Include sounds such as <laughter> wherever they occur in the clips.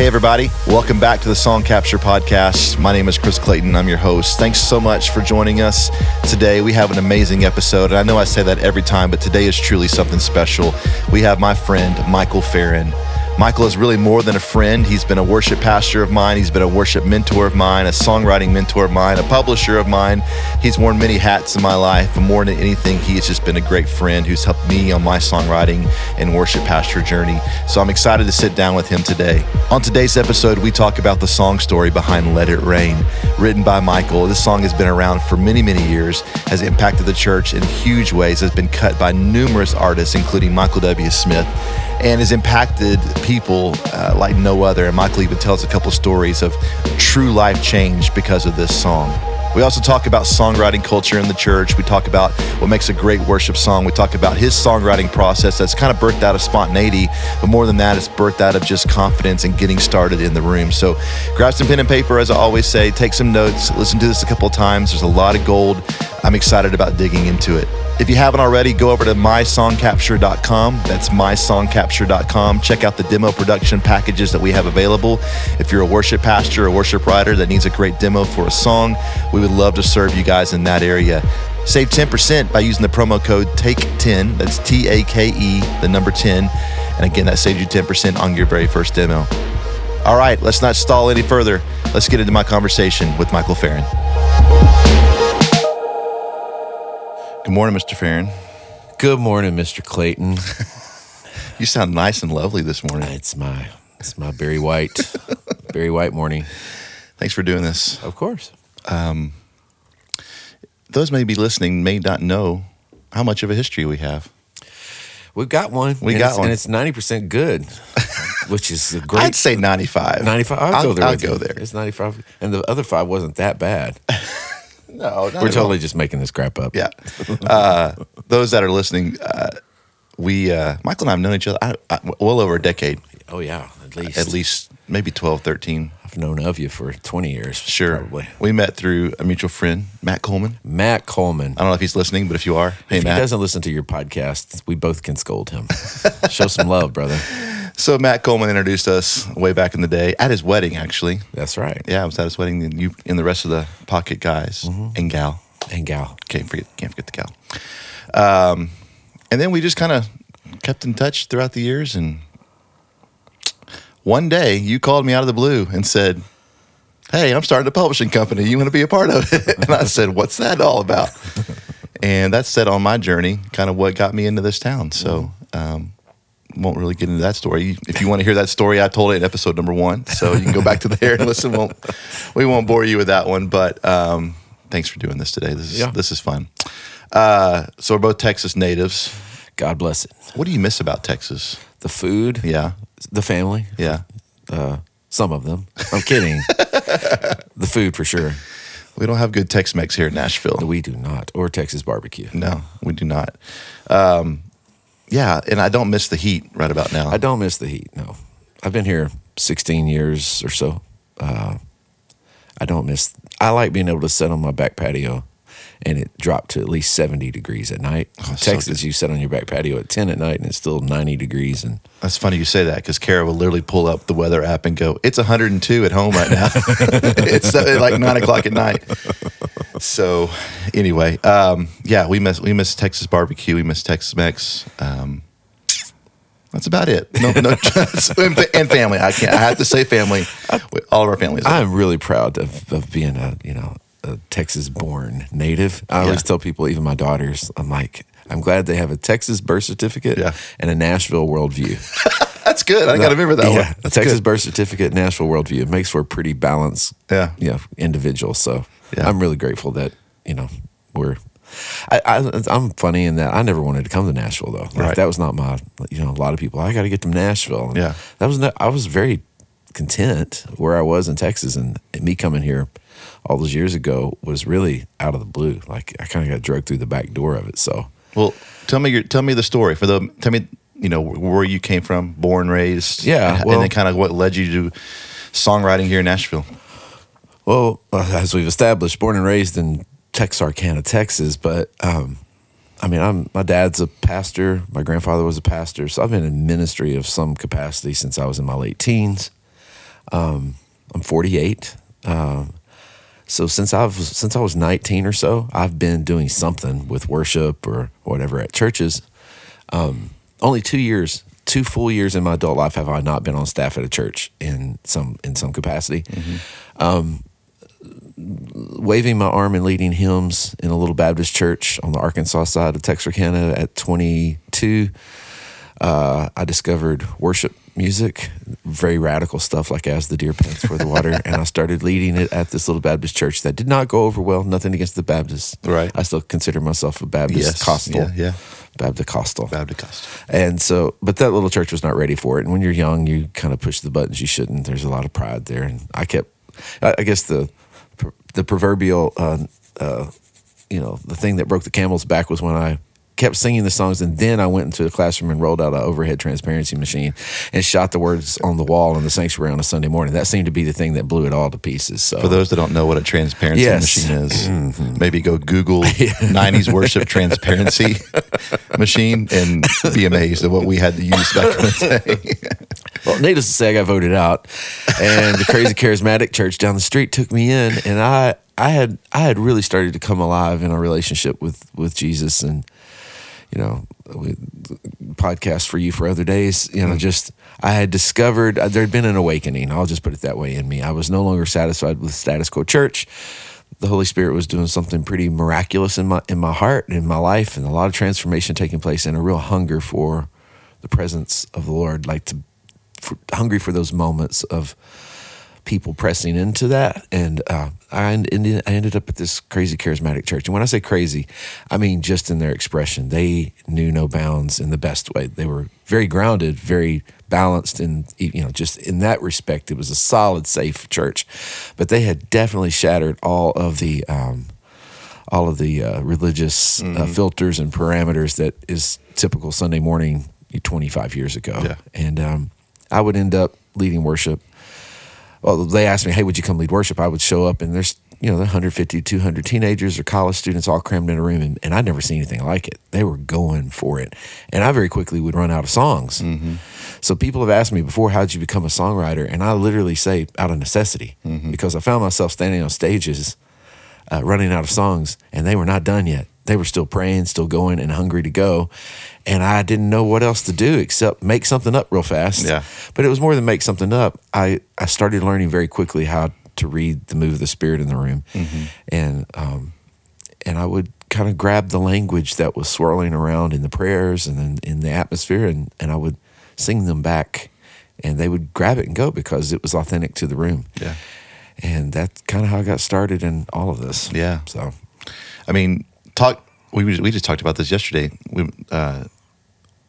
Hey, everybody. Welcome back to the Song Capture Podcast. My name is Chris Clayton. I'm your host. Thanks so much for joining us today. We have an amazing episode. And I know I say that every time, but today is truly something special. We have my friend, Michael Farren. Michael is really more than a friend. He's been a worship pastor of mine. He's been a worship mentor of mine, a songwriting mentor of mine, a publisher of mine. He's worn many hats in my life, but more than anything, he has just been a great friend who's helped me on my songwriting and worship pastor journey. So I'm excited to sit down with him today. On today's episode, we talk about the song story behind Let It Rain, written by Michael. This song has been around for many, many years, has impacted the church in huge ways, has been cut by numerous artists, including Michael W. Smith and has impacted people uh, like no other. And Michael even tells a couple stories of true life change because of this song. We also talk about songwriting culture in the church. We talk about what makes a great worship song. We talk about his songwriting process that's kind of birthed out of spontaneity, but more than that, it's birthed out of just confidence and getting started in the room. So grab some pen and paper, as I always say, take some notes, listen to this a couple of times. There's a lot of gold. I'm excited about digging into it. If you haven't already, go over to mysongcapture.com. That's mysongcapture.com. Check out the demo production packages that we have available. If you're a worship pastor or worship writer that needs a great demo for a song, we would love to serve you guys in that area. Save 10% by using the promo code TAKE10. That's T A K E, the number 10. And again, that saves you 10% on your very first demo. All right, let's not stall any further. Let's get into my conversation with Michael Farren. Good morning, Mr. Farren. Good morning, Mr. Clayton. <laughs> You sound nice and lovely this morning. Uh, it's my it's my Barry White <laughs> Barry White morning. Thanks for doing this. Of course. Um, those may be listening may not know how much of a history we have. We've got one. We got one. And it's ninety percent good, which is a great. I'd say 95. ninety-five. I'll, I'll go there. I'll go you. there. It's ninety-five, and the other five wasn't that bad. <laughs> No, We're at all. totally just making this crap up. Yeah. Uh, those that are listening, uh, we, uh, Michael and I have known each other I, I, well over a decade, Oh yeah. At least. at least maybe 12, 13. I've known of you for twenty years. Sure. Probably. We met through a mutual friend, Matt Coleman. Matt Coleman. I don't know if he's listening, but if you are, hey, if Matt. he doesn't listen to your podcast, we both can scold him. Show some love, brother. So Matt Coleman introduced us way back in the day at his wedding, actually. That's right. Yeah, I was at his wedding, and you and the rest of the pocket guys Mm-hmm. and gal. And gal. Can't forget, can't forget the gal. Um, and then we just kind of kept in touch throughout the years. And one day, you called me out of the blue and said, "Hey, I'm starting a publishing company. You want to be a part of it?" <laughs> and I said, "What's that all about?" <laughs> and that set on my journey, kind of what got me into this town. So. Um, won't really get into that story. If you want to hear that story, I told it in episode number one, so you can go back to there and listen. Won't we won't bore you with that one, but um, thanks for doing this today. This is Yeah. this is fun. Uh, so we're both Texas natives. God bless it. What do you miss about Texas? The food. Yeah, The family. yeah. Uh, some of them. I'm kidding. <laughs> the food for sure. We don't have good Tex-Mex here in Nashville. We do not. Or Texas barbecue. No, we do not. Um, yeah, and I don't miss the heat right about now. I don't miss the heat. No, I've been here 16 years or so. Uh, I don't miss. I like being able to sit on my back patio, and it dropped to at least 70 degrees at night. Oh, so Texas, you sit on your back patio at 10 at night, and it's still 90 degrees. And That's funny you say that because Kara will literally pull up the weather app and go, "It's 102 at home right now. <laughs> it's like nine o'clock at night." So, anyway, um, yeah, we miss we miss Texas barbecue. We miss Texas Mex. Um, that's about it. No, no, <laughs> and family. I can't. I have to say family. All of our families. I'm really proud of, of being a you know a Texas-born native. I always tell people, even my daughters, I'm like, I'm glad they have a Texas birth certificate Yeah. and a Nashville worldview. <laughs> That's good. I got to remember that yeah, one. a That's Texas good. birth certificate, Nashville worldview. It makes for a pretty balanced, Yeah. you know, individual. So Yeah. I'm really grateful that you know we're. I, I, I'm funny in that I never wanted to come to Nashville though. Like, Right. That was not my. You know, a lot of people. I got to get to Nashville. And Yeah. That was. Not, I was very content where I was in Texas, and me coming here all those years ago was really out of the blue. Like I kind of got drugged through the back door of it. So Well, tell me your tell me the story for the tell me you know where you came from, born, raised, Yeah, and, well- and then kind of what led you to songwriting here in Nashville. Well, uh, as we've established, born and raised in Texarkana, Texas, but um, I mean, I'm my dad's a pastor. My grandfather was a pastor, so I've been in ministry of some capacity since I was in my late teens. Um, I'm 48. Um, so since I've since I was 19 or so, I've been doing something with worship or whatever at churches. Um, only two years, two full years in my adult life have I not been on staff at a church in some in some capacity. Um, waving my arm and leading hymns in a little Baptist church on the Arkansas side of Texarkana at 22. Uh, I discovered worship music, very radical stuff like As the Deer Pants for the Water. <laughs> and I started leading it at this little Baptist church that did not go over well. Nothing against the Baptists. Right. I still consider myself a Baptist Yes. Costal. Yeah, yeah. Baptist Costal. Baptist. Costal. And so, but that little church was not ready for it. And when you're young, you kind of push the buttons you shouldn't. There's a lot of pride there. And I kept, I, I guess the the proverbial, uh, uh, you know, the thing that broke the camel's back was when I kept singing the songs, and then I went into the classroom and rolled out an overhead transparency machine and shot the words on the wall in the sanctuary on a Sunday morning. That seemed to be the thing that blew it all to pieces. So For those that don't know what a transparency Yes. machine is, <clears throat> mm-hmm. maybe go Google <laughs> 90s worship transparency <laughs> machine and be amazed at what we had to use back in the day. <laughs> Well, needless to say, I got voted out, and the crazy charismatic church down the street took me in, and I, I had, I had really started to come alive in a relationship with with Jesus, and you know, we, podcast for you for other days. You know, just I had discovered uh, there had been an awakening. I'll just put it that way in me. I was no longer satisfied with status quo church. The Holy Spirit was doing something pretty miraculous in my in my heart and in my life, and a lot of transformation taking place, and a real hunger for the presence of the Lord, like to for, hungry for those moments of people pressing into that. And uh, I, ended, I ended up at this crazy charismatic church. And when I say crazy, I mean just in their expression. They knew no bounds in the best way. They were very grounded, very balanced, and you know, just in that respect, it was a solid, safe church. But they had definitely shattered all of the. Um, all of the uh, religious uh, filters and parameters that is typical Sunday morning 25 years ago. Yeah. And um, I would end up leading worship. Well, they asked me, hey, would you come lead worship? I would show up, and there's, you know, 150, 200 teenagers or college students all crammed in a room, and, and I'd never seen anything like it. They were going for it. And I very quickly would run out of songs. So people have asked me before, how'd you become a songwriter? And I literally say, out of necessity, because I found myself standing on stages uh, running out of songs, and they were not done yet. They were still praying, still going, and hungry to go. And I didn't know what else to do except make something up real fast. Yeah. But it was more than make something up. I, I started learning very quickly how to read the move of the spirit in the room, and um, and I would kind of grab the language that was swirling around in the prayers and in, in the atmosphere, and and I would sing them back, and they would grab it and go because it was authentic to the room Yeah. and that's kind of how I got started in all of this. Yeah. So I mean, talk. We we just talked about this yesterday. We, uh,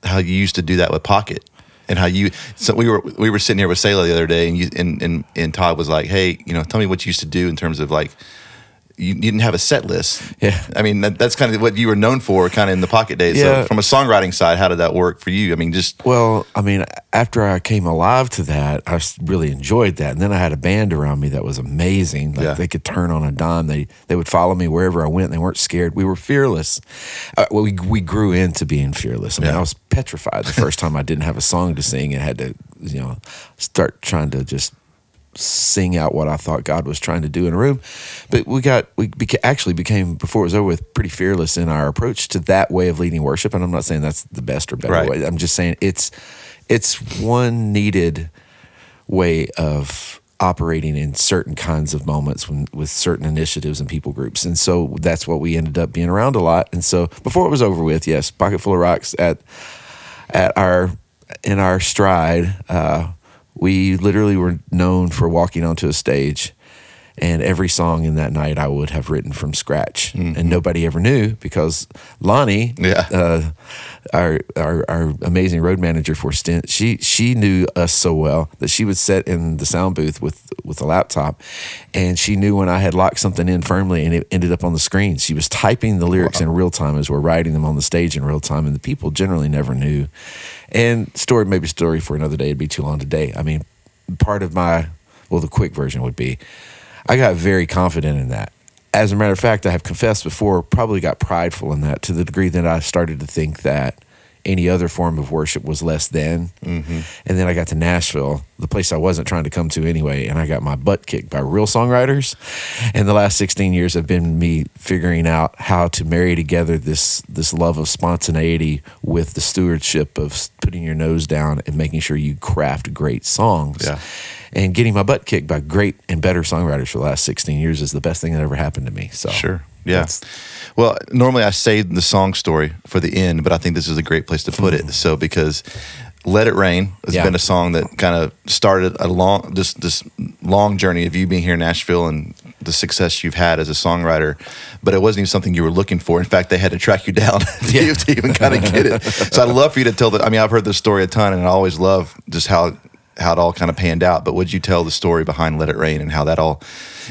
how you used to do that with Pocket, and how you. So we were we were sitting here with Sayla the other day, and you and and, and Todd was like, "Hey, you know, tell me what you used to do in terms of like." You, didn't have a set list. Yeah. I mean, that, that's kind of what you were known for, kind of in the pocket days. Yeah. So, from a songwriting side, how did that work for you? I mean, just well, I mean, after I came alive to that, I really enjoyed that, and then I had a band around me that was amazing. Like Yeah. they could turn on a dime. They they would follow me wherever I went. They weren't scared. We were fearless. Uh, well, we we grew into being fearless. I mean, Yeah. I was petrified the first time I didn't have a song to sing and had to, you know, start trying to just sing out what I thought God was trying to do in a room. But we got we beca- actually became before it was over with pretty fearless in our approach to that way of leading worship. And I'm not saying that's the best or better Right. way. I'm just saying it's it's one needed way of operating in certain kinds of moments when, with certain initiatives and people groups. And so that's what we ended up being around a lot. And so before it was over with, yes, Pocket Full of Rocks at at our in our stride, uh, we literally were known for walking onto a stage, and every song in that night I would have written from scratch, and nobody ever knew because Lonnie, Yeah. uh, our, our our amazing road manager for Stint, she she knew us so well that she would sit in the sound booth with with a laptop, and she knew when I had locked something in firmly and it ended up on the screen. She was typing the lyrics in real time as we're writing them on the stage in real time, and the people generally never knew. And story, maybe story for another day. It'd be too long today. I mean, part of my well, the quick version would be, I got very confident in that. As a matter of fact, I have confessed before, probably got prideful in that to the degree that I started to think that any other form of worship was less than. Mm-hmm. And then I got to Nashville, the place I wasn't trying to come to anyway, and I got my butt kicked by real songwriters. And the last 16 years have been me figuring out how to marry together this this love of spontaneity with the stewardship of putting your nose down and making sure you craft great songs. Yeah. And getting my butt kicked by great and better songwriters for the last 16 years is the best thing that ever happened to me. So Sure. Yeah. that's- Well, normally I save the song story for the end, but I think this is a great place to put it. Mm-hmm. So because "Let It Rain" has Yeah. been a song that kind of started a long this this long journey of you being here in Nashville and the success you've had as a songwriter. But it wasn't even something you were looking for. In fact, they had to track you <laughs> down to, Yeah. to even kind of get it. So I'd love for you to tell the. I mean, I've heard this story a ton, and I always love just how how it all kind of panned out. But would you tell the story behind "Let It Rain" and how that all?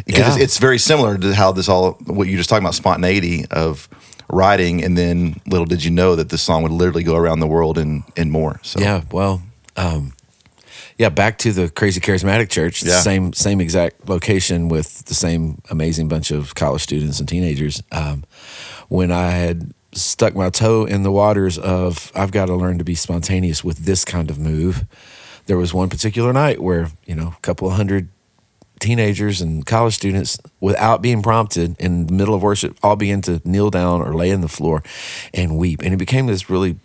Because Yeah. it's, it's very similar to how this all what you just talking about spontaneity of writing, and then little did you know that this song would literally go around the world and and more. So Yeah, well, um, yeah, back to the crazy charismatic church, Yeah. same same exact location with the same amazing bunch of college students and teenagers. Um, when I had stuck my toe in the waters of I've got to learn to be spontaneous with this kind of move, there was one particular night where you know a couple of hundred teenagers and college students without being prompted in the middle of worship all began to kneel down or lay on the floor and weep. And it became this really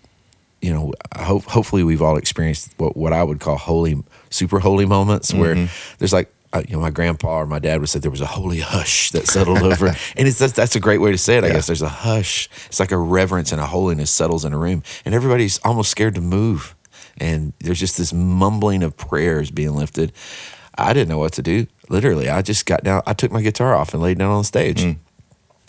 you know hope hopefully we've all experienced what, what i would call holy super holy moments where there's like uh, you know my grandpa or my dad would say there was a holy hush that settled over. <laughs> And it's that's, that's a great way to say it i Yeah. guess. There's a hush. It's like a reverence and a holiness settles in a room. And everybody's almost scared to move and there's just this mumbling of prayers being lifted i didn't know what to do literally i just got down i took my guitar off and laid down on the stage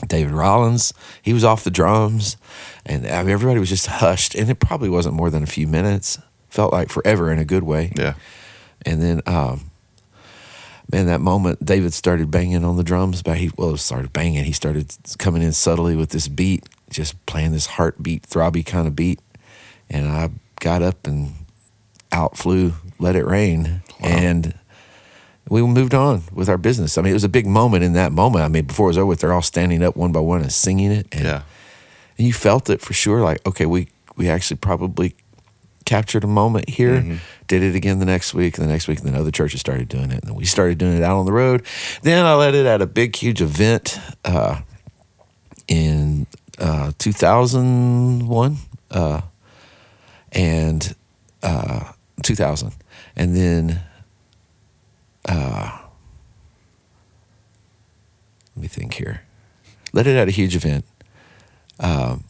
David Rollins, he was off the drums, and I mean, everybody was just hushed. And it probably wasn't more than a few minutes. Felt like forever in a good way. yeah, And then, um, man, that moment, David started banging on the drums. But he well, started banging. He started coming in subtly with this beat, just playing this heartbeat, throbby kind of beat. And I got up and out flew "Let It Rain," and we moved on with our business. I mean, it was a big moment in that moment. I mean, before it was over, with, they're all standing up one by one and singing it. And, yeah, and you felt it for sure. Like, okay, we we actually probably captured a moment here. Did it again the next week, and the next week, and then other churches started doing it, and then we started doing it out on the road. Then I led it at a big, huge event uh, in uh, 2001 uh, and uh, 2000, and then. Uh, let me think here. Let it at a huge event. Um,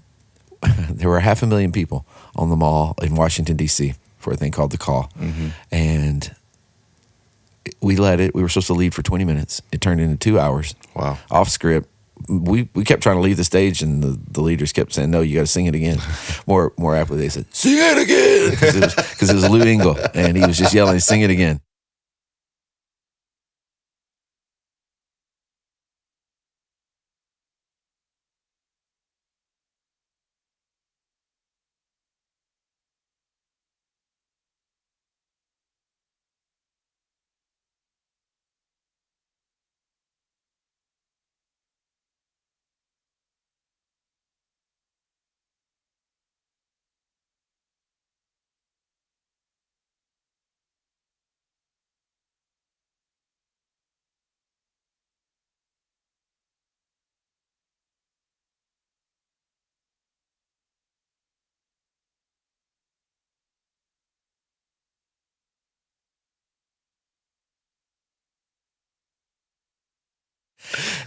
<laughs> there were half a million people on the mall in Washington D.C. for a thing called the Call, and we let it. We were supposed to lead for 20 minutes. It turned into two hours. Wow. Off script. We we kept trying to leave the stage, and the, the leaders kept saying, "No, you got to sing it again." <laughs> more more aptly, they said, "Sing it again," because it was it was Lou Engle, and he was just yelling, "Sing it again."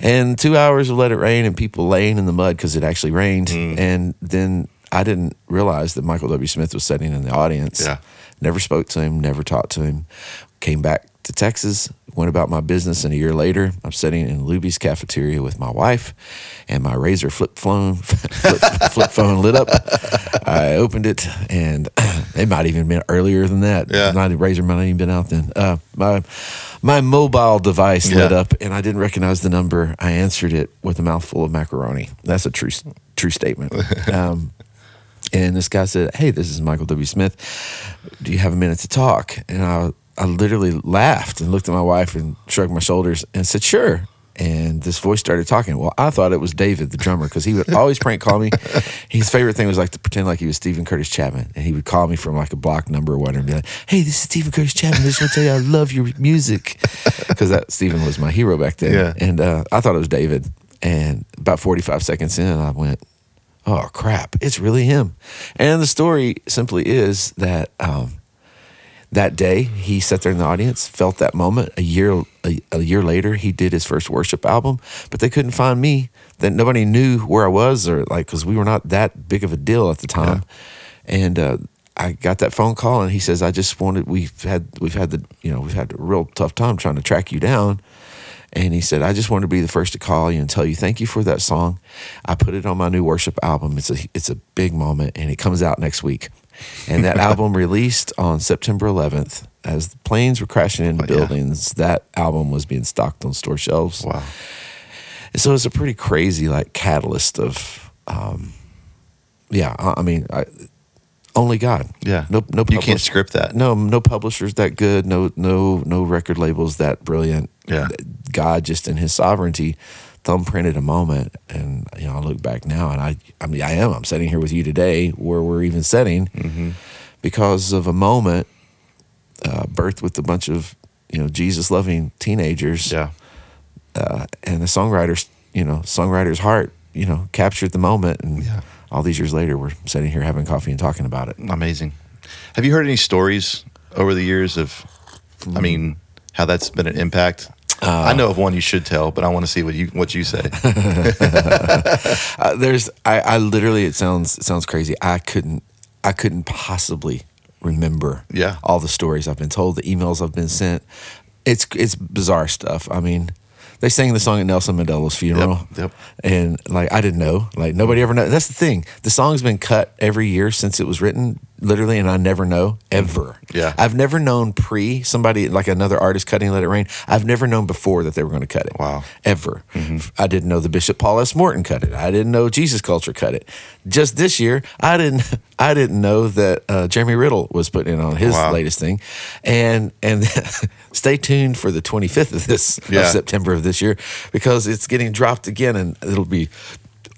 And two hours of let it rain and people laying in the mud because it actually rained. Mm. And then i didn't realize that michael w. Smith was sitting in the audience. Yeah. never spoke to him never talked to him came back to texas went about my business and a year later i'm sitting in luby's cafeteria with my wife and my Razr flip phone <laughs> flip, flip phone lit up i opened it and <clears throat> it might even been earlier than that Yeah. not Razr might not even been out then uh, my my mobile device lit Yeah. up and I didn't recognize the number. I answered it with a mouthful of macaroni. That's a true true statement. <laughs> Um, and this guy said, "Hey, this is Michael W. Smith. Do you have a minute to talk?" And I I literally laughed and looked at my wife and shrugged my shoulders and said, "Sure." and this voice started talking. Well, I thought it was David, the drummer, because he would always prank call me. <laughs> His favorite thing was like to pretend like he was Steven Curtis Chapman, and he would call me from like a block number or whatever, and be like, "Hey, this is Steven Curtis Chapman. I just want to tell you I love your music," <laughs> because that Steven was my hero back then. Yeah. And uh, I thought it was David. And about 45 seconds in, I went, "Oh crap, it's really him." And the story simply is that. Um, that day he sat there in the audience felt that moment a year a, a, year later he did his first worship album but they couldn't find me that nobody knew where i was or like because we were not that big of a deal at the time and uh, i got that phone call and he says i just wanted we've had we've had the you know we've had a real tough time trying to track you down and he said, I just wanted to be the first to call you and tell you thank you for that song. I put it on my new worship album. It's a it's a big moment and it comes out next week. And that album released on September 11th. As the planes were crashing into Oh, yeah. buildings, that album was being stocked on store shelves. Wow. And so it's a pretty crazy like catalyst of, um, yeah. I, I mean, I, only God. Yeah. No, no. You can't script that. No, no publishers that good. No, no, no record labels that brilliant. Yeah. God just in His sovereignty thumbprinted a moment, and you know I look back now, and I, I mean, I am. I'm sitting here with you today, where we're even sitting, Mm-hmm. because of a moment uh, birthed with a bunch of you know Jesus loving teenagers Yeah. uh, and the songwriter's you know songwriter's heart you know captured the moment and Yeah. all these years later we're sitting here having coffee and talking about it Amazing. Have you heard any stories over the years of, I mean, how that's been an impact? I know of one you should tell, but I want to see what you what you say. <laughs> uh, there's I, I literally it sounds it sounds crazy i couldn't i couldn't possibly remember Yeah. all the stories i've been told the emails i've been sent it's it's bizarre stuff i mean they sang the song at Nelson Mandela's funeral, yep. and like I didn't know, like nobody ever know. That's the thing. The song's been cut every year since it was written, literally, and I never know ever. Yeah. I've never known pre somebody like another artist cutting "Let It Rain." I've never known before that they were going to cut it. Wow. ever. I didn't know the Bishop Paul S. Morton cut it. I didn't know Jesus Culture cut it. Just this year, I didn't. <laughs> I didn't know that uh, Jeremy Riddle was putting it on his Wow. latest thing, and and <laughs> stay tuned for the 25th of this Yeah. of September of this year because it's getting dropped again, and it'll be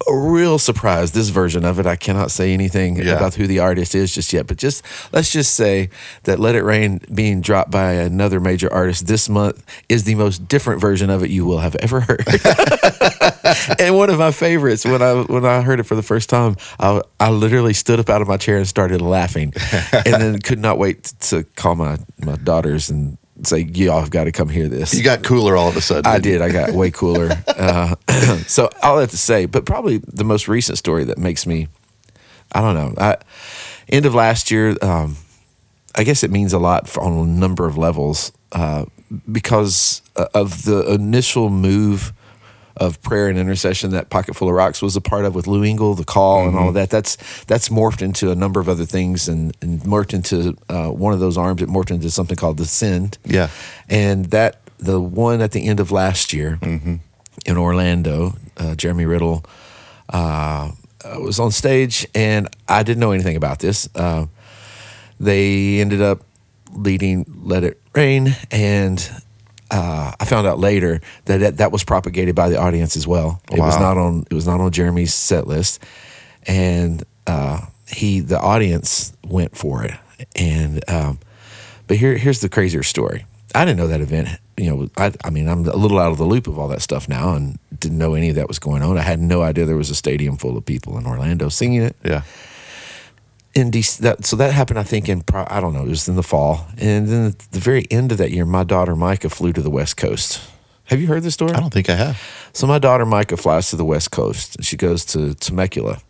a real surprise. This version of it, I cannot say anything Yeah. about who the artist is just yet, but just let's just say that "Let It Rain" being dropped by another major artist this month is the most different version of it you will have ever heard. <laughs> and one of my favorites when I when I heard it for the first time, I I literally stood up out of my chair and started laughing, <laughs> and then could not wait to call my my daughters and say, "Y'all have got to come hear this." You got cooler all of a sudden. I did. I got way cooler. <laughs> Uh, <clears throat> so all that to say, but probably the most recent story that makes me, I don't know. I, end of last year, um, I guess it means a lot for, on a number of levels uh, because uh, of the initial move of prayer and intercession that Pocket Full of Rocks was a part of with Lou Engle, the call, and all of that. That's that's morphed into a number of other things and, and morphed into uh, one of those arms. It morphed into something called the Send. Yeah. And that the one at the end of last year in Orlando, uh, Jeremy Riddle uh, uh, was on stage, and I didn't know anything about this. Uh, they ended up leading "Let It Rain," and uh, I found out later that, that that was propagated by the audience as well. It was not on it was not on Jeremy's set list, and uh, he the audience went for it. And um, but here here's the crazier story. I didn't know that event. You know, I, I mean, I'm a little out of the loop of all that stuff now, and didn't know any of that was going on. I had no idea there was a stadium full of people in Orlando singing it Yeah. In Dec- that so that happened I think in pro- I don't know it was in the fall. And then at the very end of that year my daughter Micah flew to the west coast. Have you heard this story? I don't think I have. so my daughter Micah flies to the west coast and she goes to Temecula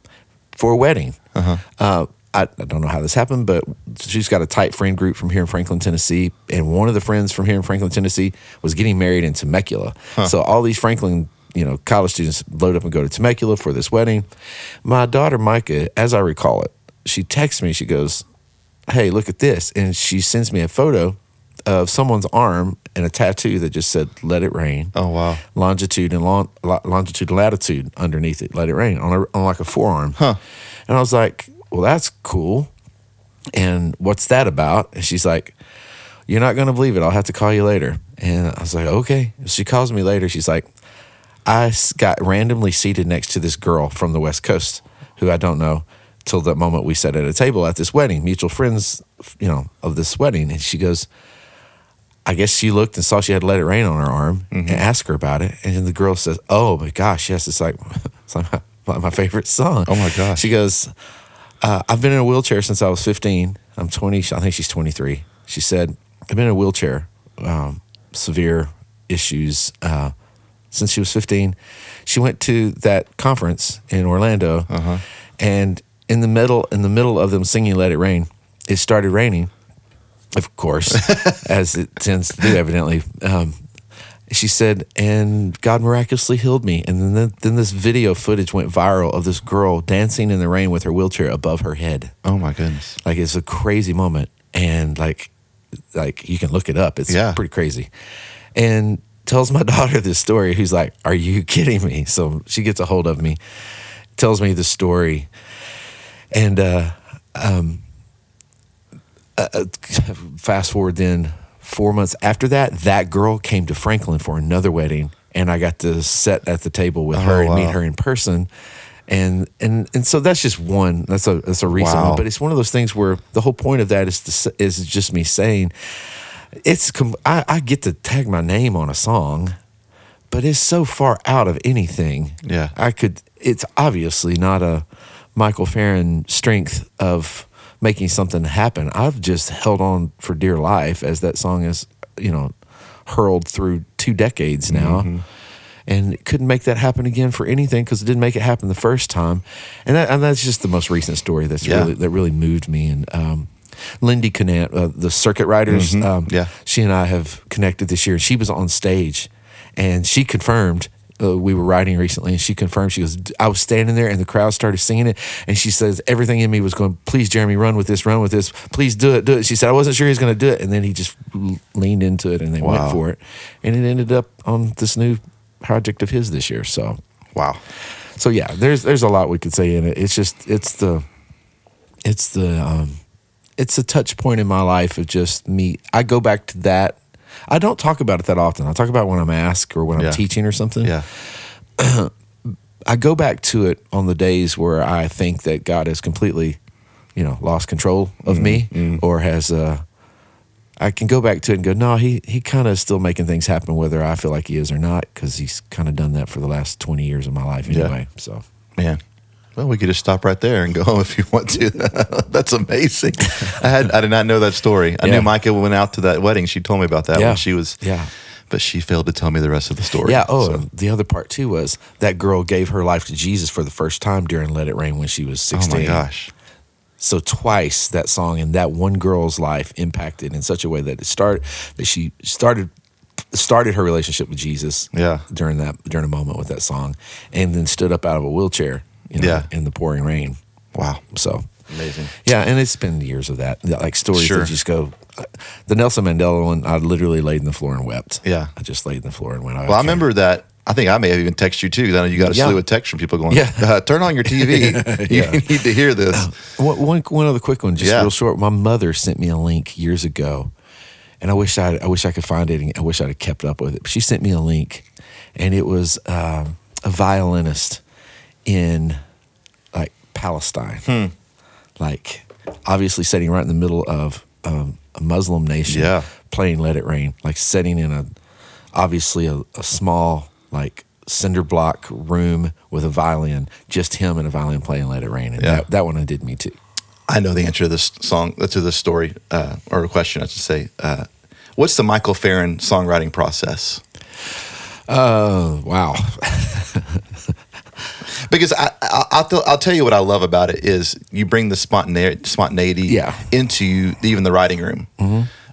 for a wedding. Uh, I, I don't know how this happened but she's got a tight friend group from here in Franklin Tennessee and one of the friends from here in Franklin Tennessee was getting married in Temecula. So all these Franklin you know college students load up and go to Temecula for this wedding. My daughter Micah as I recall it she texts me she goes hey, look at this. And she sends me a photo of someone's arm and a tattoo that just said, let it rain. Oh wow. Longitude and long, longitude and latitude underneath it, let it rain on, a, on like a forearm. Huh. And I was like, well, that's cool. And what's that about? And she's like, you're not going to believe it. I'll have to call you later. And I was like, okay. She calls me later. She's like, "I got randomly seated next to this girl from the West Coast who I don't know till the moment we sat at a table at this wedding, mutual friends, you know, of this wedding. And she goes, I guess she looked and saw she had Let It Rain on her arm and asked her about it. And then the girl says, Oh my gosh, yes, it's like, <laughs> it's like my, my favorite song. Oh my gosh. She goes, uh, I've been in a wheelchair since I was 15. I'm 20, I think she's 23. She said, I've been in a wheelchair, um, severe issues uh, since she was 15. She went to that conference in Orlando, and in the middle in the middle of them singing "Let It Rain," it started raining. Of course, <laughs> as it tends to do, evidently. Um, she said, and God miraculously healed me. And then, the, then this video footage went viral of this girl dancing in the rain with her wheelchair above her head. Oh my goodness. Like it's a crazy moment, and like, like you can look it up. It's Yeah. pretty crazy. And tells my <laughs> daughter this story. Who's like, "Are you kidding me?" So she gets a hold of me, tells me the story, and uh, um, uh, uh, fast forward then four months after that, that girl came to Franklin for another wedding, and I got to sit at the table with her and wow. meet her in person. And and and so that's just one. That's a that's a recent Wow. one, but it's one of those things where the whole point of that is to, is just me saying, it's com- I, I get to tag my name on a song, but it's so far out of anything. Yeah. I could. It's obviously not a Michael Farren strength of making something happen. I've just held on for dear life as that song is, you know, hurled through two decades now. And couldn't make that happen again for anything because it didn't make it happen the first time, and, that, and that's just the most recent story that's Yeah. really that really moved me. And um, Lindy Conant, uh, the circuit riders, um, Yeah. she and I have connected this year. She was on stage, and she confirmed. Uh, we were writing recently, and she confirmed. She goes, "I was standing there, and the crowd started singing it." And she says, "Everything in me was going, please, Jeremy, run with this, run with this, please do it, do it." She said, "I wasn't sure he was going to do it," and then he just leaned into it, and they Wow. went for it, and it ended up on this new project of his this year. So, Wow. so yeah, there's there's a lot we could say in it. It's just it's the it's the um it's a touch point in my life of just me. I go back to that. I don't talk about it that often. I talk about when I'm asked or when I'm Yeah. teaching or something. Yeah. <clears throat> I go back to it on the days where I think that God has completely, you know, lost control of me or has uh I can go back to it and go, no, he he kind of still making things happen whether I feel like he is or not because he's kind of done that for the last 20 years of my life Yeah. anyway. So Man. Well, we could just stop right there and go <laughs> home if you want to. <laughs> That's amazing. I had I did not know that story. I Yeah. knew Micah went out to that wedding. She told me about that Yeah. when she was Yeah. but she failed to tell me the rest of the story. Yeah. Oh, So, the other part too was that girl gave her life to Jesus for the first time during Let It Rain when she was oh 16. my gosh. So twice that song and that one girl's life impacted in such a way that it started that she started started her relationship with Jesus. Yeah. During that during a moment with that song, and then stood up out of a wheelchair. You know, Yeah. In the pouring rain. Wow. So. Amazing. Yeah, and it's been years of that, like stories Sure. that just go. The Nelson Mandela one, I literally laid in the floor and wept. Yeah. I just laid in the floor and went. Well, I remember that. I think I may have even texted you too. 'cause I know you got a Yeah. slew of texts from people going, Yeah. <laughs> uh, "Turn on your TV. <laughs> you Yeah. <laughs> need to hear this." One, one, one other quick one, just Yeah. real short. My mother sent me a link years ago, and I wish I, I wish I could find it. And I wish I'd have kept up with it. But she sent me a link, and it was um, a violinist in like Palestine, like obviously sitting right in the middle of um, a Muslim nation, Yeah. playing "Let It Rain," like sitting in a obviously a, a small like cinder block room with a violin, just him and a violin playing "Let It Rain," and Yeah. that, that one did me too. I know the answer to this song, to this story, uh, or a question, I should say. Uh, what's the Michael Farren songwriting process? Oh wow! <laughs> Because I, I, I'll, tell, I'll tell you what I love about it is you bring the spontaneity, spontaneity Yeah. into even the writing room.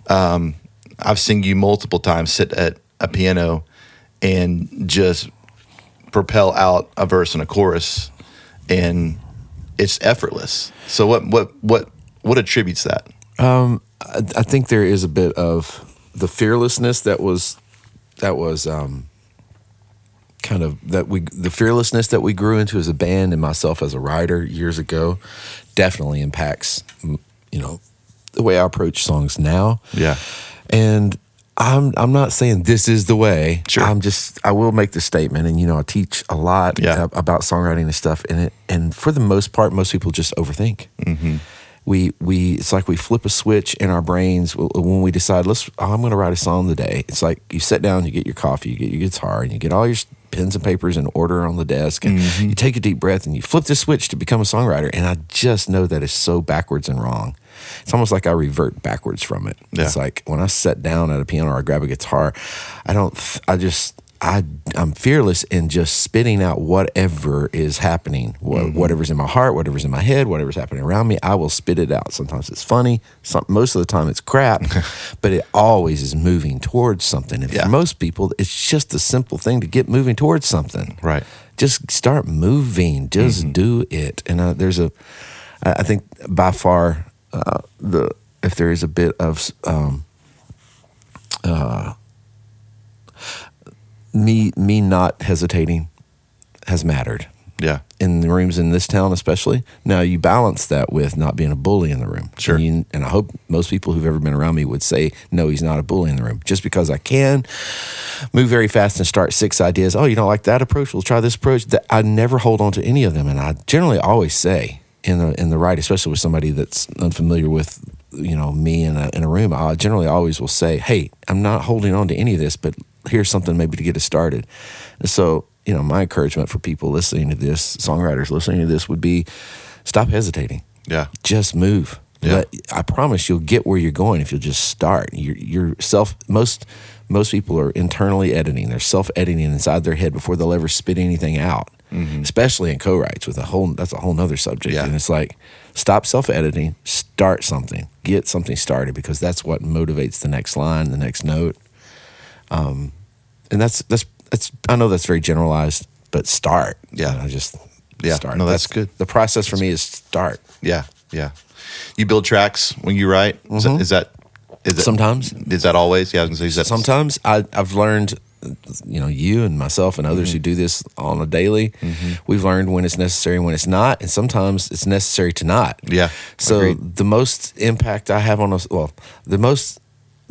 Um, I've seen you multiple times sit at a piano and just propel out a verse and a chorus, and it's effortless. So what what what what attributes that? I, I think there is a bit of the fearlessness that was that was um, kind of that we the fearlessness that we grew into as a band and myself as a writer years ago definitely impacts you know the way I approach songs now. Yeah. And I'm I'm not saying this is the way. Sure. I'm just I will make the statement, and you know I teach a lot Yeah. about songwriting and stuff, and it and for the most part, most people just overthink. Mm-hmm. We we it's like we flip a switch in our brains when we decide let's oh, I'm going to write a song today. It's like you sit down, you get your coffee, you get your guitar, and you get all your pens and papers in order on the desk, and Mm-hmm. you take a deep breath and you flip the switch to become a songwriter. And I just know that is so backwards and wrong. It's almost like I revert backwards from it. Yeah. It's like when I sit down at a piano or I grab a guitar, I don't. th- I just. I I'm fearless in just spitting out whatever is happening, Mm-hmm. whatever's in my heart, whatever's in my head, whatever's happening around me. I will spit it out. Sometimes it's funny. Some, most of the time it's crap, <laughs> but it always is moving towards something. And Yeah. for most people, it's just a simple thing to get moving towards something Right. just start moving just Mm-hmm. do it and uh, there's a i I think by far uh, the if there is a bit of um, uh, me me not hesitating has mattered Yeah. in the rooms in this town, especially. Now you balance that with not being a bully in the room. Sure. And, you- and I hope most people who've ever been around me would say, no, he's not a bully in the room. Just because I can move very fast and start six ideas. Oh, you don't like that approach? We'll try this approach. That I never hold on to any of them, and I generally always say in the in the right, especially with somebody that's unfamiliar with you know me in a in a room. I generally always will say, hey, I'm not holding on to any of this, but here's something maybe to get us started. And so you know, my encouragement for people listening to this, songwriters listening to this, would be stop hesitating Yeah. just move. Yeah. Let- I promise you'll get where you're going if you'll just start. You're, you're self most most people are internally editing. They're self editing inside their head before they'll ever spit anything out. Especially in co-writes with a whole that's a whole nother subject. Yeah. And it's like stop self editing, start something, get something started because that's what motivates the next line, the next note. Um, and that's that's that's I know that's very generalized, but start. Yeah. I just Yeah. start. No, that's good. The process for me is start. Yeah. Yeah. You build tracks when you write. Is, that, is that is that Sometimes. Is that always? Yeah. I was gonna say, is that sometimes I, I've learned, you know, you and myself and others Mm-hmm. who do this on a daily, we've learned when it's necessary and when it's not, and sometimes it's necessary to not. Yeah, So agreed. the most impact I have on a well, the most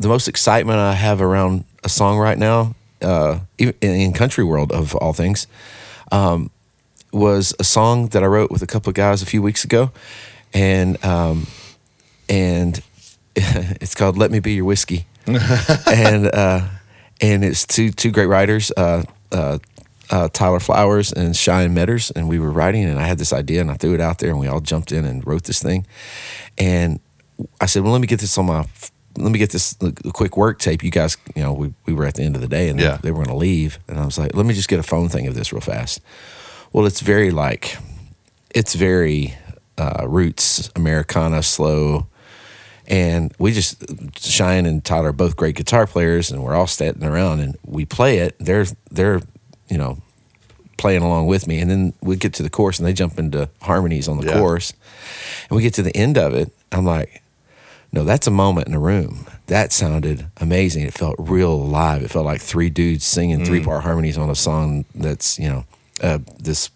the most excitement I have around a song right now, uh, even in, in country world of all things, um, was a song that I wrote with a couple of guys a few weeks ago, and um, and <laughs> it's called "Let Me Be Your Whiskey," <laughs> and uh, and it's two two great writers, uh, uh, uh, Tyler Flowers and Cheyenne Metters, and we were writing, and I had this idea, and I threw it out there, and we all jumped in and wrote this thing, and I said, well, let me get this on my. Let me get this uh, quick work tape. You guys, you know, we, we were at the end of the day and they- they, were going to leave. And I was like, let me just get a phone thing of this real fast. Well, it's very like, it's very uh, roots, Americana, slow. And we just, Cheyenne and Todd are both great guitar players, and we're all standing around and we play it. They're, they're, you know, playing along with me. And then we get to the chorus and they jump into harmonies on the Yeah. chorus. And we get to the end of it. I'm like, no, that's a moment in a room. That sounded amazing. It felt real alive. It felt like three dudes singing mm. three part harmonies on a song that's, you know, uh, this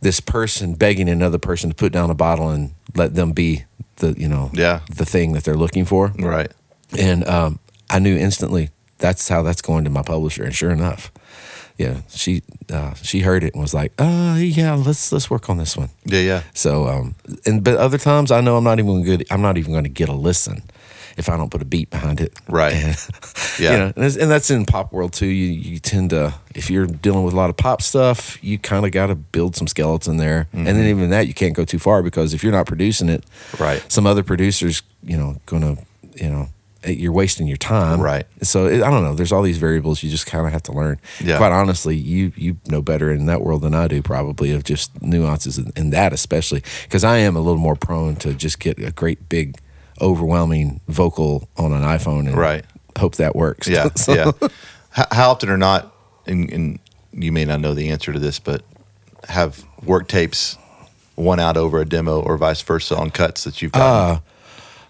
this person begging another person to put down a bottle and let them be the, you know, Yeah. the thing that they're looking for. right? And um, I knew instantly that's how that's going to my publisher. And sure enough, yeah, she uh, she heard it and was like, "Uh, yeah, let's let's work on this one." Yeah. Yeah. So, um, and but other times I know I'm not even good. I'm not even going to get a listen if I don't put a beat behind it. Right. And, <laughs> Yeah. You know, and, and that's in pop world too. You you tend to if you're dealing with a lot of pop stuff, you kind of got to build some skeleton there, and then mm-hmm. even that you can't go too far because if you're not producing it, Right. some other producers, you know, gonna, you know. Eh, you're wasting your time, Right. So it, I don't know. There's all these variables you just kind of have to learn. Yeah. Quite honestly, you you know better in that world than I do, probably of just nuances in, in that, especially because I am a little more prone to just get a great big, overwhelming vocal on an iPhone and Right. hope that works. Yeah, <laughs> So- yeah. How, how often or not, and, and you may not know the answer to this, but have work tapes one out over a demo or vice versa on cuts that you've gotten? Uh,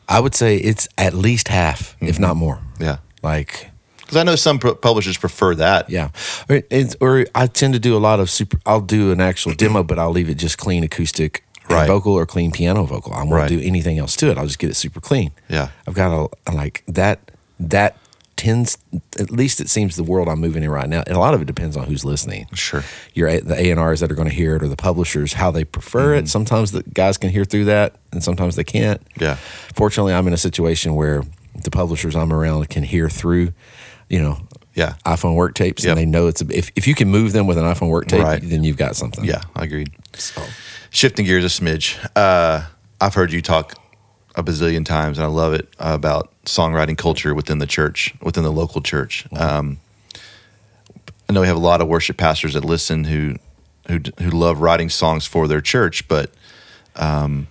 I would say it's at least half, if not more. yeah, Like because I know some pu- publishers prefer that. Yeah, or, or I tend to do a lot of super. I'll do an actual demo, but I'll leave it just clean acoustic Right. vocal or clean piano vocal. I won't Right. do anything else to it. I'll just get it super clean. Yeah. I've got a like that that tends, at least it seems the world I'm moving in right now, and a lot of it depends on who's listening. Sure. Your the A and R's that are going to hear it, or the publishers how they prefer Mm-hmm. it. Sometimes the guys can hear through that, and sometimes they can't. Yeah. Fortunately, I'm in a situation where the publishers I'm around can hear through, you know, Yeah. iPhone work tapes, Yep. and they know it's a, if if you can move them with an iPhone work tape, Right. then you've got something. Yeah, I agreed. So, Shifting gears a smidge, uh, I've heard you talk a bazillion times, and I love it about songwriting culture within the church, within the local church. Um, I know we have a lot of worship pastors that listen who who who love writing songs for their church, but um,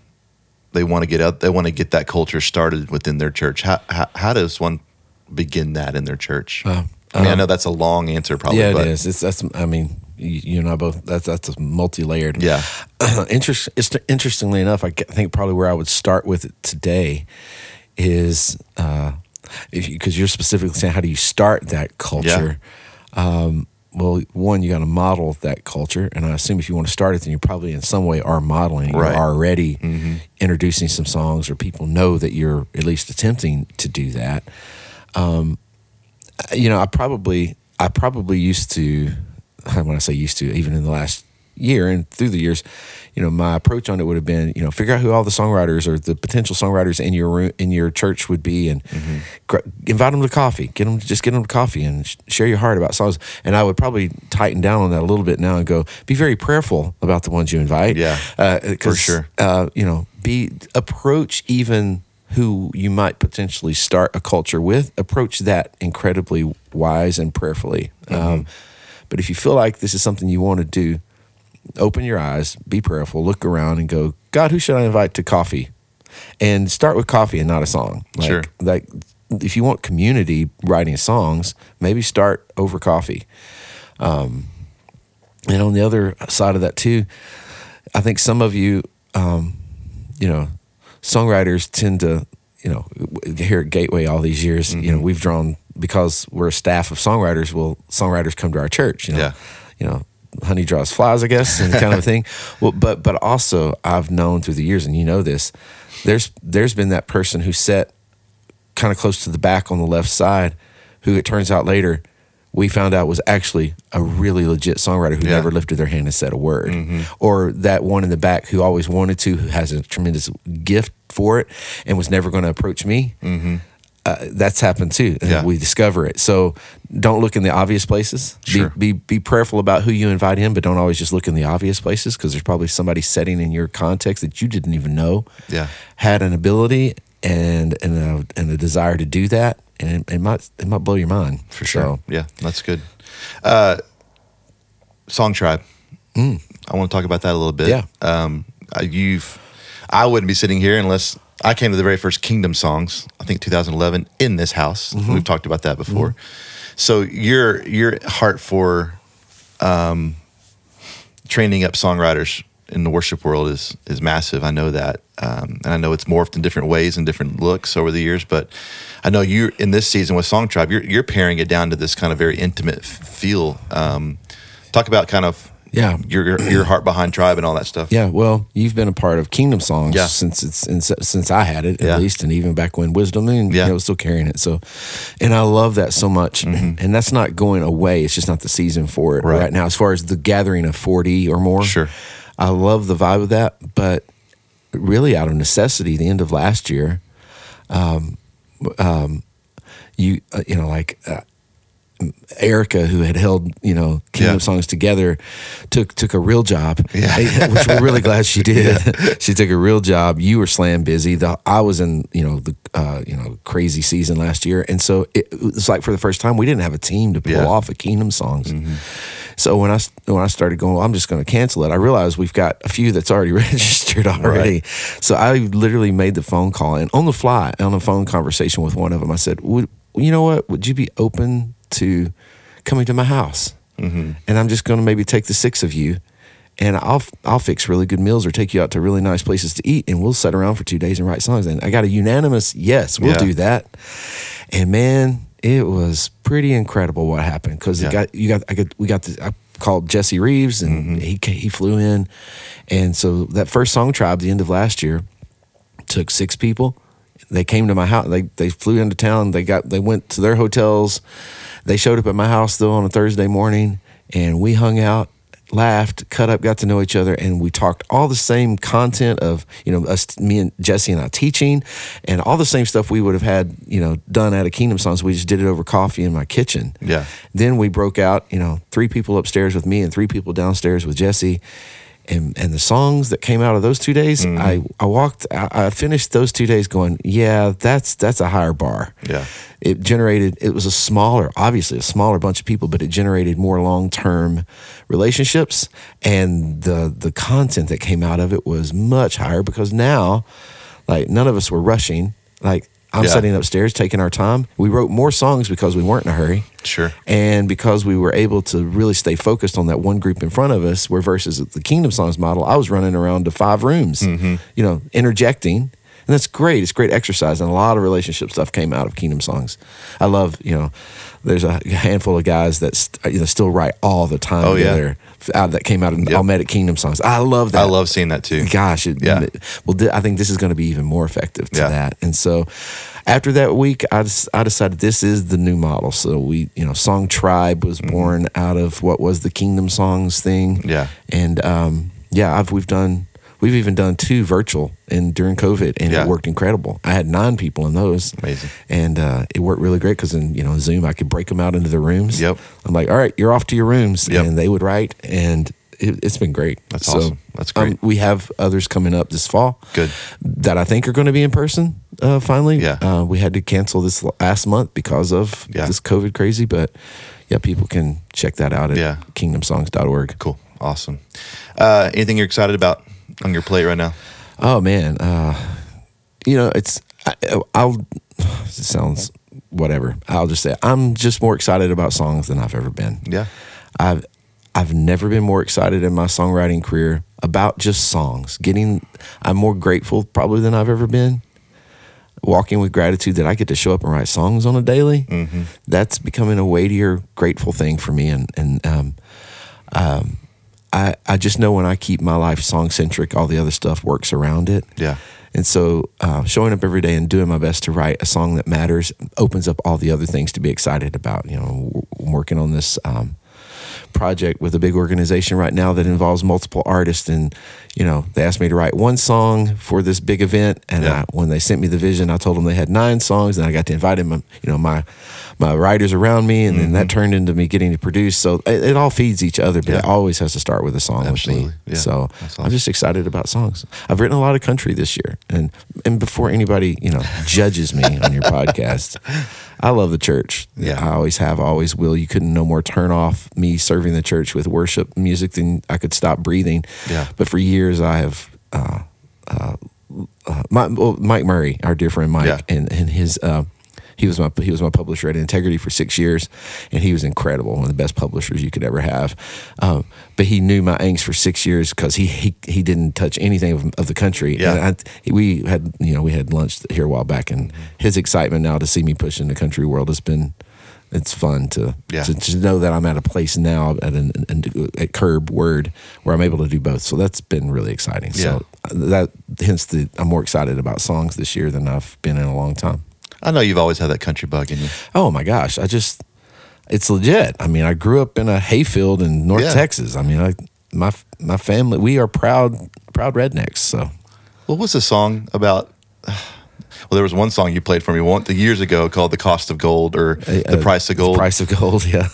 they want to get out. They want to get that culture started within their church. How how, how does one begin that in their church? Uh, I mean, I um, know that's a long answer, probably. yeah, but it is. It's that's. I mean, you, you and I both. That's that's a multi-layered. Yeah, <clears throat> Interest, it's, interestingly enough, I think probably where I would start with it today is uh, because you're specifically saying how do you start that culture. Um, well, one, you got to model that culture, and I assume if you want to start it, then you probably in some way are modeling. Right. You're already introducing some songs, or people know that you're at least attempting to do that. Um, you know, I probably, I probably used to, <laughs> when I say used to, even in the last year and through the years, you know, my approach on it would have been, you know, figure out who all the songwriters or the potential songwriters in your room, in your church would be, and gr- invite them to coffee. Get them, just get them to coffee and sh- share your heart about songs. And I would probably tighten down on that a little bit now and go, be very prayerful about the ones you invite. Yeah, uh, for 'cause, sure. Uh, you know, be approach even who you might potentially start a culture with. Approach that incredibly wise and prayerfully. Um, but if you feel like this is something you want to do, open your eyes, be prayerful, look around, and go, God, who should I invite to coffee? And start with coffee and not a song. Like, Sure. Like, if you want community writing songs, maybe start over coffee. Um, and on the other side of that too, I think some of you, um, you know, songwriters tend to, you know, here at Gateway all these years, you know, Mm-hmm. we've drawn because we're a staff of songwriters. Well, songwriters come to our church. You know, Yeah. you know, honey draws flies, I guess, and kind of a <laughs> thing. Well, but but also I've known through the years, and you know this. There's there's been that person who sat kind of close to the back on the left side, who it turns out later we found out was actually a really legit songwriter who Yeah. never lifted their hand and said a word. Mm-hmm. Or that one in the back who always wanted to, who has a tremendous gift for it and was never going to approach me. Mm-hmm. Uh, that's happened too. Yeah. We discover it. So don't look in the obvious places. Sure. Be, be be prayerful about who you invite in, but don't always just look in the obvious places because there's probably somebody setting in your context that you didn't even know Yeah. had an ability and and a, and a desire to do that, and it, it might it might blow your mind for sure. yeah, that's good. Uh, Song Tribe. I want to talk about that a little bit. Yeah. Um, you've, I wouldn't be sitting here unless I came to the very first Kingdom songs. I think 2011 in this house. We've talked about that before. So your your heart for um, training up songwriters in the worship world is is massive. I know that, um, and I know it's morphed in different ways and different looks over the years. But I know you in this season with Song Tribe, you're you're paring it down to this kind of very intimate f- feel. Um, talk about kind of Yeah. your your- your heart behind Tribe and all that stuff. Yeah, well, you've been a part of Kingdom Songs Yeah. since it's since, I had it at Yeah. least, and even back when Wisdom and Yeah. you know, still carrying it. So, and I love that so much, and that's not going away. It's just not the season for it Mm-hmm. Right. right, now. As far as the gathering of forty or more, Sure. I love the vibe of that, but really out of necessity, the end of last year, um, um, you uh, you know like. Uh, Erica, who had held you know Kingdom Yeah. songs together, took took a real job, Yeah. which we're really glad she <laughs> did. <laughs> she took a real job. You were slam busy. The I was in you know the uh, you know crazy season last year, and so it, it was like for the first time we didn't have a team to pull Yeah. off a Kingdom songs. So when I when I started going, well, I'm just going to cancel it. I realized we've got a few that's already <laughs> registered already. So I literally made the phone call and on the fly on a phone conversation with one of them. I said, "Would you know what? Would you be open to coming to my house? Mm-hmm. And I'm just going to maybe take the six of you." And I'll I'll fix really good meals or take you out to really nice places to eat, and we'll sit around for two days and write songs. And I got a unanimous yes, we'll Yeah. do that. And man, it was pretty incredible what happened because Yeah. it got you got I got we got the, I called Jesse Reeves and mm-hmm. he he flew in, and so that first song tribe the end of last year took six people they came to my house. They they flew into town. They got they went to their hotels. They showed up at my house though on a Thursday morning, and we hung out, laughed, cut up, got to know each other, and we talked all the same content of you know us, me and Jesse and I teaching, and all the same stuff we would have had you know done at a Kingdom Songs. We just did it over coffee in my kitchen. Yeah. Then we broke out, you know, three people upstairs with me and three people downstairs with Jesse. And, and the songs that came out of those two days, Mm-hmm. I, I walked, I, I finished those two days going, yeah, that's that's a higher bar. Yeah. It generated, it was a smaller, obviously a smaller bunch of people, but it generated more long term relationships. And the the content that came out of it was much higher because now, like, none of us were rushing. Like, I'm Yeah. sitting upstairs taking our time. We wrote more songs because we weren't in a hurry. Sure. And because we were able to really stay focused on that one group in front of us, where versus the Kingdom Songs model, I was running around to five rooms, Mm-hmm. you know, interjecting. And that's great. It's great exercise. And a lot of relationship stuff came out of Kingdom Songs. I love, you know, there's a handful of guys that st- you know, still write all the time Oh, yeah. together out that came out of Yep. all Kingdom Songs. I love that I love seeing that too. gosh, it, Yeah. well, th- I think this is going to be even more effective to Yeah. that. And so, after that week, I, des- I decided this is the new model. So we, you know, Song Tribe was born out of what was the Kingdom Songs thing. Mm-hmm. Yeah. and um, yeah, I've we've done. We've even done two virtual and during COVID, and Yeah. it worked incredible. I had nine people in those, Amazing. and uh, it worked really great because in you know Zoom I could break them out into the rooms. Yep. I'm like, all right, you're off to your rooms, Yep. and they would write, and it, it's been great. That's awesome. That's great. Um, we have others coming up this fall. Good. That I think are going to be in person. Uh, finally, Yeah. Uh, we had to cancel this last month because of Yeah. this COVID crazy, but yeah, people can check that out at Yeah. kingdomsongs.org. Cool. Awesome. Uh, anything you're excited about on your plate right now? Oh man, uh, you know it's I, I'll. It sounds whatever. I'll just say I'm just more excited about songs than I've ever been. Yeah. I've I've never been more excited in my songwriting career about just songs. Getting I'm more grateful probably than I've ever been. Walking with gratitude that I get to show up and write songs on a daily. Mm-hmm. That's becoming a weightier, grateful thing for me. And and um, um, I I just know when I keep my life song centric, all the other stuff works around it. Yeah. And so, uh, showing up every day and doing my best to write a song that matters opens up all the other things to be excited about. You know, I'm working on this um, project with a big organization right now that involves multiple artists, and you know, they asked me to write one song for this big event. And Yeah. I, when they sent me the vision, I told them they had nine songs, and I got to invite them, you know, my my writers around me, and then that turned into me getting to produce. So it, it all feeds each other, but it Mm-hmm. Always has to start with a song Absolutely. with me. Yeah. So That's I'm just excited about songs. I've written a lot of country this year, and and before anybody you know judges me on your <laughs> podcast, I love the church. Yeah. I always have, always will. You couldn't no more turn off me serving the church with worship music than I could stop breathing. Yeah. But for years, I have. Uh, uh, uh, my, well, Mike Murray, our dear friend Mike, Yeah. and and his. Uh, he was my he was my publisher at Integrity for six years, and he was incredible, one of the best publishers you could ever have. Um, but he knew my angst for six years because he, he he didn't touch anything of, of the country. Yeah. And I, we had you know we had lunch here a while back, and his excitement now to see me push in the country world has been. It's fun to, Yeah. to to know that I'm at a place now at an, an at Curb Word where I'm able to do both. So that's been really exciting. So that hence the I'm more excited about songs this year than I've been in a long time. I know you've always had that country bug in you. Oh my gosh, I just it's legit. I mean, I grew up in a hayfield in North Yeah. Texas. I mean, I, my my family we are proud proud rednecks. So What was the song about? Well, there was one song you played for me one years ago called "The Cost of Gold" or "The Uh, Price of Gold." Price of gold. Yeah.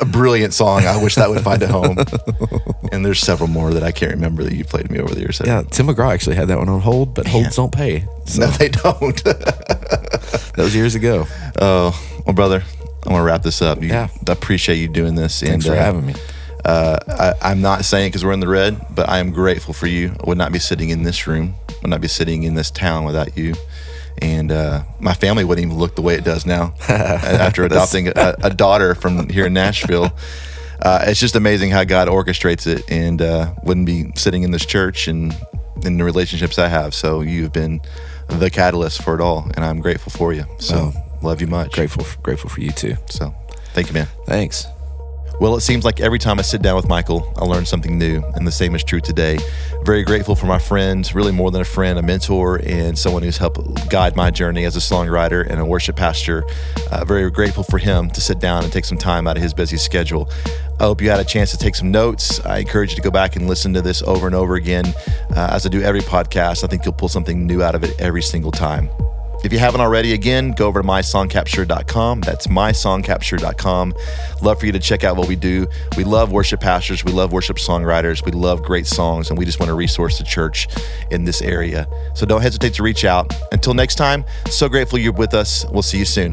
a brilliant song. I wish that would find a home. <laughs> and there's several more that I can't remember that you played me over the years. Yeah, Tim McGraw actually had that one on hold, but holds don't pay. So No, they don't. <laughs> that was years ago. oh, well, brother, I'm gonna wrap this up. You, Yeah. I appreciate you doing this. Thanks and, for uh, having me. Uh, I, I'm not saying because we're in the red, but I am grateful for you. I would not be sitting in this room, would not be sitting in this town without you. And uh, my family wouldn't even look the way it does now <laughs> after adopting a, a daughter from here in Nashville. <laughs> Uh, it's just amazing how God orchestrates it, and uh, wouldn't be sitting in this church and in the relationships I have. So you've been the catalyst for it all, and I'm grateful for you. So Oh. love you much. Grateful grateful for you too. So thank you, man. Thanks. Well, it seems like every time I sit down with Michael, I learn something new, and the same is true today. Very grateful for my friend, really more than a friend, a mentor, and someone who's helped guide my journey as a songwriter and a worship pastor. Uh, very grateful for him to sit down and take some time out of his busy schedule. I hope you had a chance to take some notes. I encourage you to go back and listen to this over and over again. Uh, as I do every podcast, I think you'll pull something new out of it every single time. If you haven't already, again, go over to mysongcapture.com. That's mysongcapture.com. Love for you to check out what we do. We love worship pastors, we love worship songwriters, we love great songs, and we just want to resource the church in this area. So don't hesitate to reach out. Until next time, so grateful you're with us. We'll see you soon.